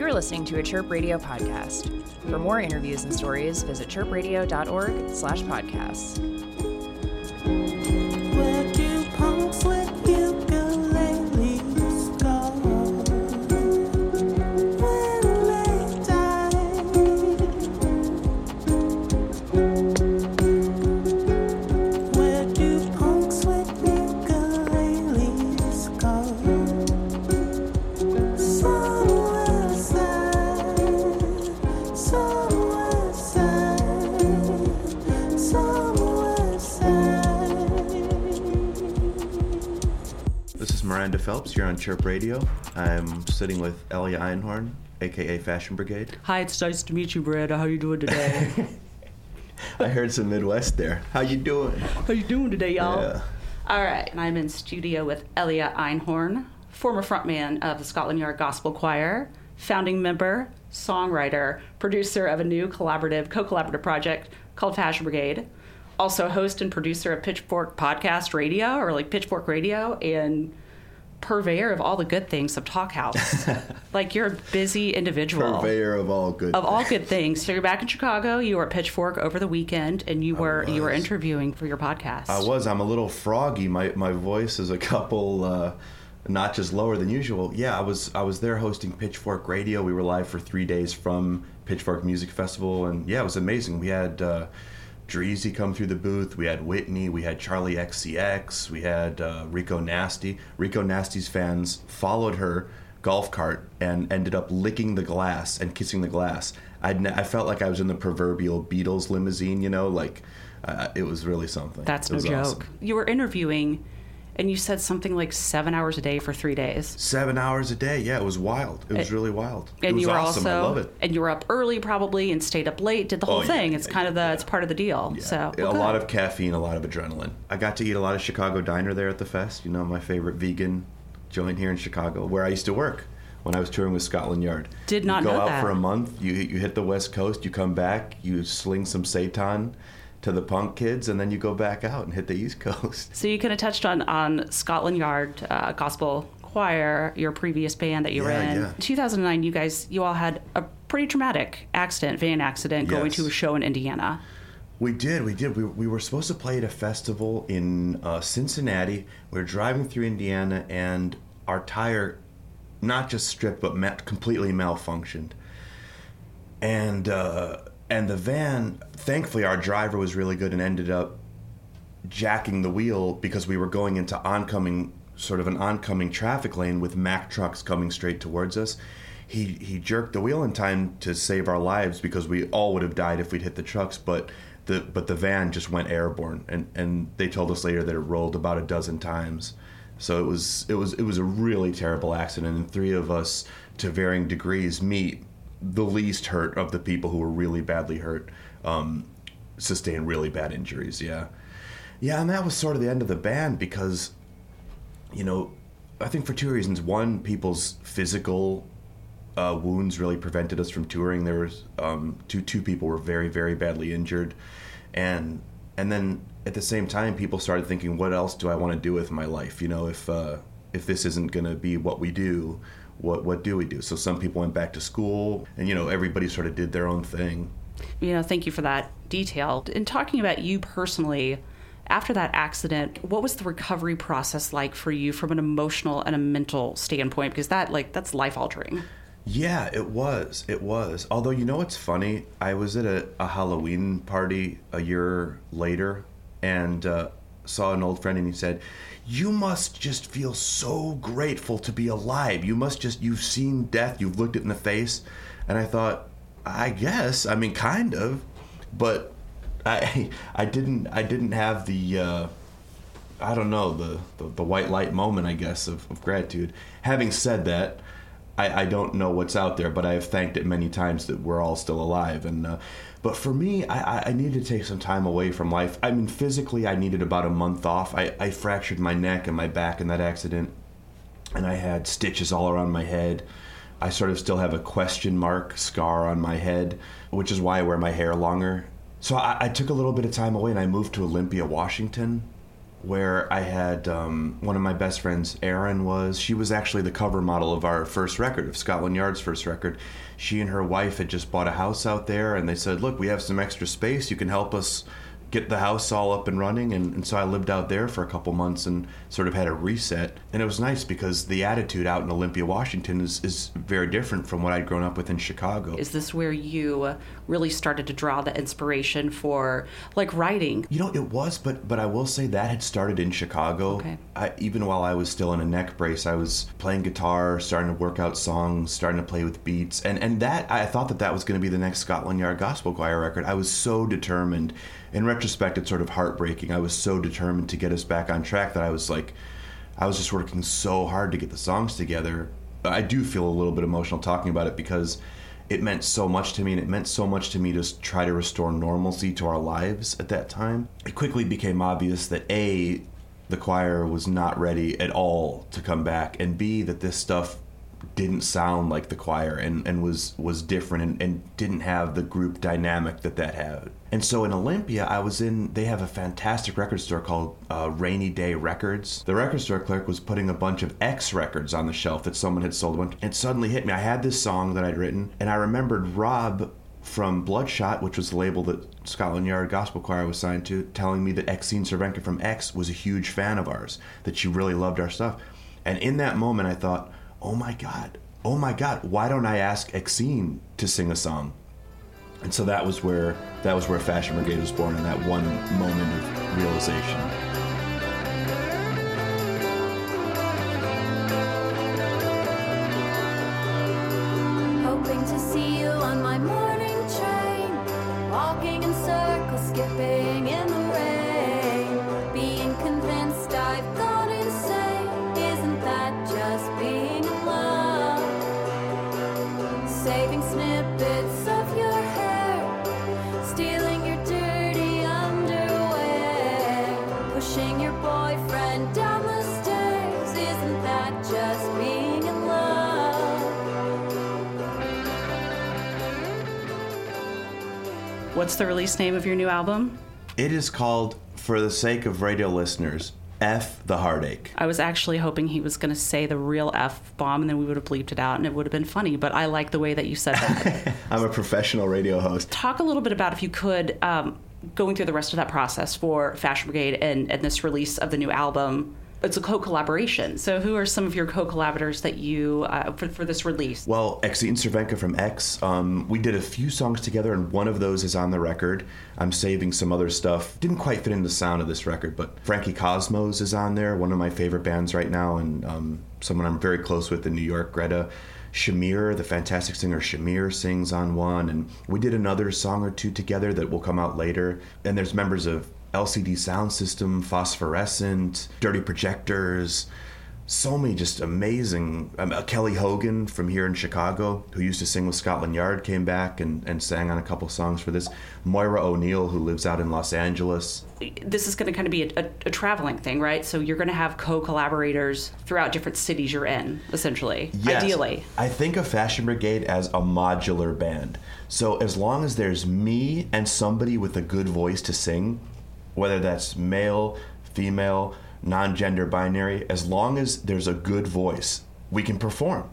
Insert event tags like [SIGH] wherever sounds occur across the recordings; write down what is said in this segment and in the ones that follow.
You're listening to a Chirp Radio podcast. For more interviews and stories, visit chirpradio.org Phelps. You're on Chirp Radio. I'm sitting with Elia Einhorn, aka Fashion Brigade. Hi, it's nice to meet you, Miranda. How are you doing today? [LAUGHS] I heard some Midwest there. How you doing? How you doing today, y'all? Yeah. All right, and I'm in studio with Elia Einhorn, former frontman of the Scotland Yard Gospel Choir, founding member, songwriter, producer of a new collaborative, co-collaborative project called Fashion Brigade. Also, host and producer of Pitchfork Podcast Radio, or like Pitchfork Radio, and purveyor of all the good things of Talkhouse. [LAUGHS] like you're a busy individual. Purveyor of all good. of all good things. So you're back in Chicago. You were at Pitchfork over the weekend, and you were you were interviewing for your podcast. I was. I'm a little froggy. My my voice is a couple uh, notches lower than usual. Yeah, I was I was there hosting Pitchfork Radio. We were live for three days from Pitchfork Music Festival, and yeah, it was amazing. We had. Uh, Dreezy come through the booth. We had Whitney. We had Charli XCX. We had uh, Rico Nasty. Rico Nasty's fans followed her golf cart and ended up licking the glass and kissing the glass. I'd, ne- I felt like I was in the proverbial Beatles limousine, you know, like uh, it was really something. That's It no was joke. awesome. You were interviewing, and you said something like seven hours a day for three days. Seven hours a day. Yeah, it was wild. It was It- really wild. it And you were awesome. also I love it. and you were up early probably and stayed up late. Did the whole Oh, yeah, thing. It's yeah, kind of the yeah. it's part of the deal. Yeah, So a well, lot of caffeine, a lot of adrenaline. I got to eat a lot of Chicago diner there at the fest. You know, my favorite vegan joint here in Chicago, where I used to work when I was touring with Scotland Yard. Did not you go know out that. for a month. You you hit the West Coast. You come back. You sling some seitan to the punk kids, and then you go back out and hit the East Coast. So you kind of touched on on Scotland Yard uh, Gospel Choir, your previous band that you were Yeah, in. yeah. 2009, you guys, you all had a pretty traumatic accident, van accident, going to a show in Indiana. We did, we did. We, we were supposed to play at a festival in uh, Cincinnati. We were driving through Indiana, and our tire not just stripped, but completely malfunctioned. And uh, and the van, thankfully, our driver was really good and ended up jacking the wheel because we were going into oncoming sort of an oncoming traffic lane with Mack trucks coming straight towards us. He he jerked the wheel in time to save our lives because we all would have died if we'd hit the trucks, but the but the van just went airborne and and they told us later that it rolled about a dozen times. So it was it was it was a really terrible accident and three of us to varying degrees meet the least hurt of the people who were really badly hurt um, sustained really bad injuries, yeah. Yeah, and that was sort of the end of the band because, you know, I think for two reasons. One, people's physical uh, wounds really prevented us from touring. There was um, two two people were very very badly injured, and and then at the same time, people started thinking, what else do I want to do with my life? You know, if uh, if this isn't going to be what we do, what what do we do? So some people went back to school, and you know, everybody sort of did their own thing. You know, thank you for that detail. In talking about you personally, after that accident, what was the recovery process like for you from an emotional and a mental standpoint? Because that, like, that's life altering. Yeah, it was. It was. Although, you know what's funny? I was at a, a Halloween party a year later and uh, saw an old friend, and he said, You must just feel so grateful to be alive. You must just, you've seen death, you've looked it in the face. And I thought, I guess, I mean, kind of. But I, [LAUGHS] I didn't, I didn't have the, uh, I don't know, the, the, the white light moment, I guess, of, of gratitude. Having said that, I, I don't know what's out there, but I have thanked it many times that we're all still alive. And uh, but for me, I, I- needed to take some time away from life. I mean, physically, I needed about a month off. I, I fractured my neck and my back in that accident, and I had stitches all around my head. I sort of still have a question mark scar on my head, which is why I wear my hair longer. So I, I took a little bit of time away and I moved to Olympia, Washington, where I had um, one of my best friends, Erin, was. She was actually the cover model of our first record, of Scotland Yard's first record. She and her wife had just bought a house out there, and they said, Look, we have some extra space. You can help us get the house all up and running. And, and so I lived out there for a couple months and sort of had a reset. And it was nice because the attitude out in Olympia, Washington is, is very different from what I'd grown up with in Chicago. Is this where you really started to draw the inspiration for like writing? You know, it was, but but I will say that had started in Chicago. Okay. I, even while I was still in a neck brace, I was playing guitar, starting to work out songs, starting to play with beats, and and that I thought that that was going to be the next Scotland Yard Gospel Choir record. I was so determined. In retrospect, it's sort of heartbreaking. I was so determined to get us back on track that I was like, I was just working so hard to get the songs together. I do feel a little bit emotional talking about it because it meant so much to me and it meant so much to me to try to restore normalcy to our lives at that time. It quickly became obvious that A, the choir was not ready at all to come back, and B, that this stuff didn't sound like the choir and, and was was different and, and didn't have the group dynamic that that had. And so in Olympia, I was in. They have a fantastic record store called uh, Rainy Day Records. The record store clerk was putting a bunch of X records on the shelf that someone had sold. One, and suddenly hit me. I had this song that I'd written, and I remembered Rob from Bloodshot, which was the label that Scotland Yard Gospel Choir was signed to, telling me that Exene Cervenka from X was a huge fan of ours, that she really loved our stuff. And in that moment, I thought, oh my God, oh my God, why don't I ask Exene to sing a song? And so that was where that was where Fashion Brigade was born in that one moment of realization. What's the release name of your new album? It is called, for the sake of radio listeners, F the Heartache. I was actually hoping he was going to say the real F bomb and then we would have bleeped it out and it would have been funny, but I like the way that you said that. [LAUGHS] I'm a professional radio host. Talk a little bit about, if you could, um, going through the rest of that process for Fashion Brigade and, and this release of the new album. It's a co-collaboration. So, who are some of your co-collaborators that you uh, for, for this release? Well, Exene Cervenka from X, um, we did a few songs together, and one of those is on the record. I'm saving some other stuff. Didn't quite fit in the sound of this record, but Frankie Cosmos is on there, one of my favorite bands right now, and um, someone I'm very close with in New York, Greta. Shamir, the fantastic singer Shamir, sings on one, and we did another song or two together that will come out later. And there's members of LCD Soundsystem, Phosphorescent, Dirty Projectors, so many just amazing. Um, uh, Kelly Hogan from here in Chicago, who used to sing with Scotland Yard, came back and, and sang on a couple songs for this. Moira O'Neill, who lives out in Los Angeles. This is going to kind of be a, a, a traveling thing, right? So, you're going to have co-collaborators throughout different cities you're in, essentially. Yes. Ideally. I think of Fashion Brigade as a modular band. So as long as there's me and somebody with a good voice to sing, whether that's male, female, non-gender binary, as long as there's a good voice, we can perform.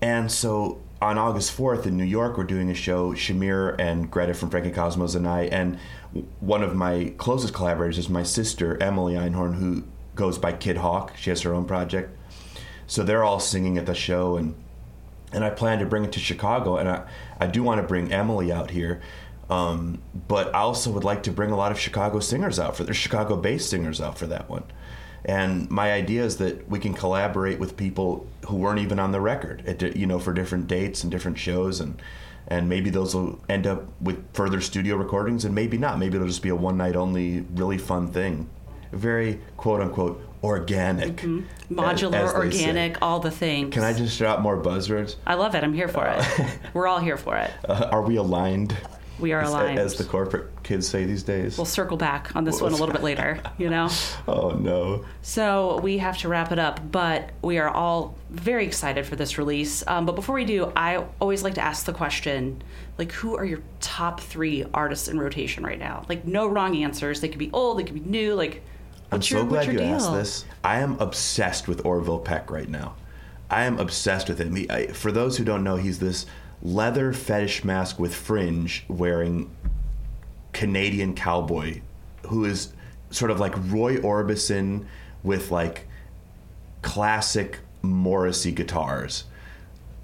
And so on August 4th in New York, we're doing a show, Shamir and Greta from Frankie Cosmos and I, and one of my closest collaborators is my sister, Emily Einhorn, who goes by Kid Hawk. She has her own project. So they're all singing at the show, and and I plan to bring it to Chicago, and I, I do want to bring Emily out here, um, but I also would like to bring a lot of Chicago singers out for the Chicago-based singers out for that one. And my idea is that we can collaborate with people who weren't even on the record, at, you know, for different dates and different shows, and and maybe those will end up with further studio recordings, and maybe not. Maybe it'll just be a one night only, really fun thing, very quote unquote organic, Modular, as say. organic, all the things. Can I just drop more buzzwords? I love it. I'm here for it. [LAUGHS] We're all here for it. Uh, are we aligned? We are aligned. as the corporate kids say these days. We'll circle back on this one a little bit later, you know? [LAUGHS] oh no. So we have to wrap it up, but we are all very excited for this release. Um, but before we do, I always like to ask the question like, who are your top three artists in rotation right now? Like, no wrong answers. They could be old, they could be new. Like, I'm so your- glad you your asked this. I am obsessed with Orville Peck right now. I am obsessed with him. He, I, for those who don't know, he's this leather fetish mask with fringe wearing Canadian cowboy who is sort of like Roy Orbison with like classic Morrissey guitars.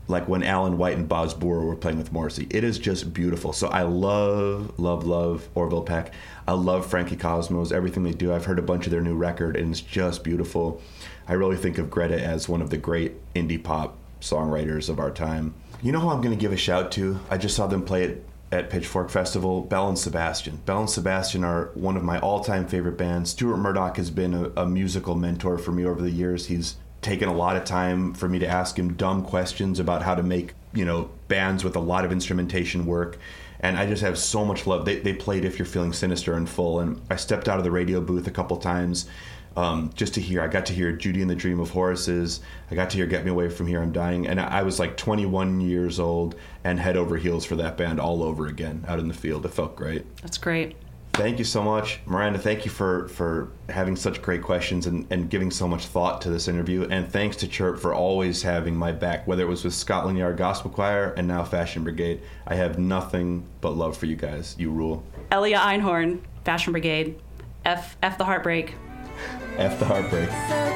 Like when Alain Whyte and Boz Boorer were playing with Morrissey. It is just beautiful. So I love, love, love Orville Peck. I love Frankie Cosmos, everything they do. I've heard a bunch of their new record and it's just beautiful. I really think of Greta as one of the great indie pop songwriters of our time. You know who I'm going to give a shout to? I just saw them play it at Pitchfork Festival, Belle and Sebastian. Belle and Sebastian are one of my all-time favorite bands. Stuart Murdoch has been a, a musical mentor for me over the years. He's taken a lot of time for me to ask him dumb questions about how to make, you know, bands with a lot of instrumentation work. And I just have so much love. They, they played If You're Feeling Sinister in full, and I stepped out of the radio booth a couple times um, just to hear. I got to hear Judy and the Dream of Horses. I got to hear Get Me Away from Here, I'm Dying. And I I was like 21 years old and head over heels for that band all over again out in the field. It felt great. That's great. Thank you so much, Miranda. Thank you for for having such great questions and, and giving so much thought to this interview. And thanks to Chirp for always having my back, whether it was with Scotland Yard Gospel Choir and now Fashion Brigade. I have nothing but love for you guys. You rule. Elia Einhorn, Fashion Brigade, F F the Heartbreak. The heartbreak. So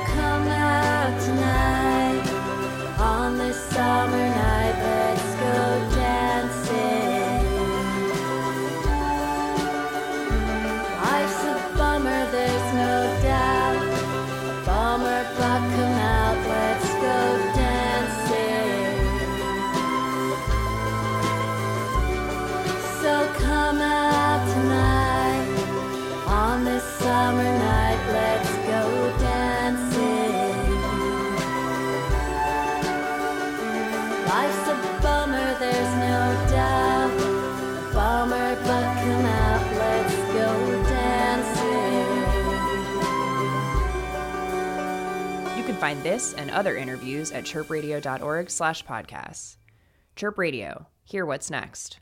find this and other interviews at chirpradio.org slash podcasts. Chirp Radio. Hear what's next.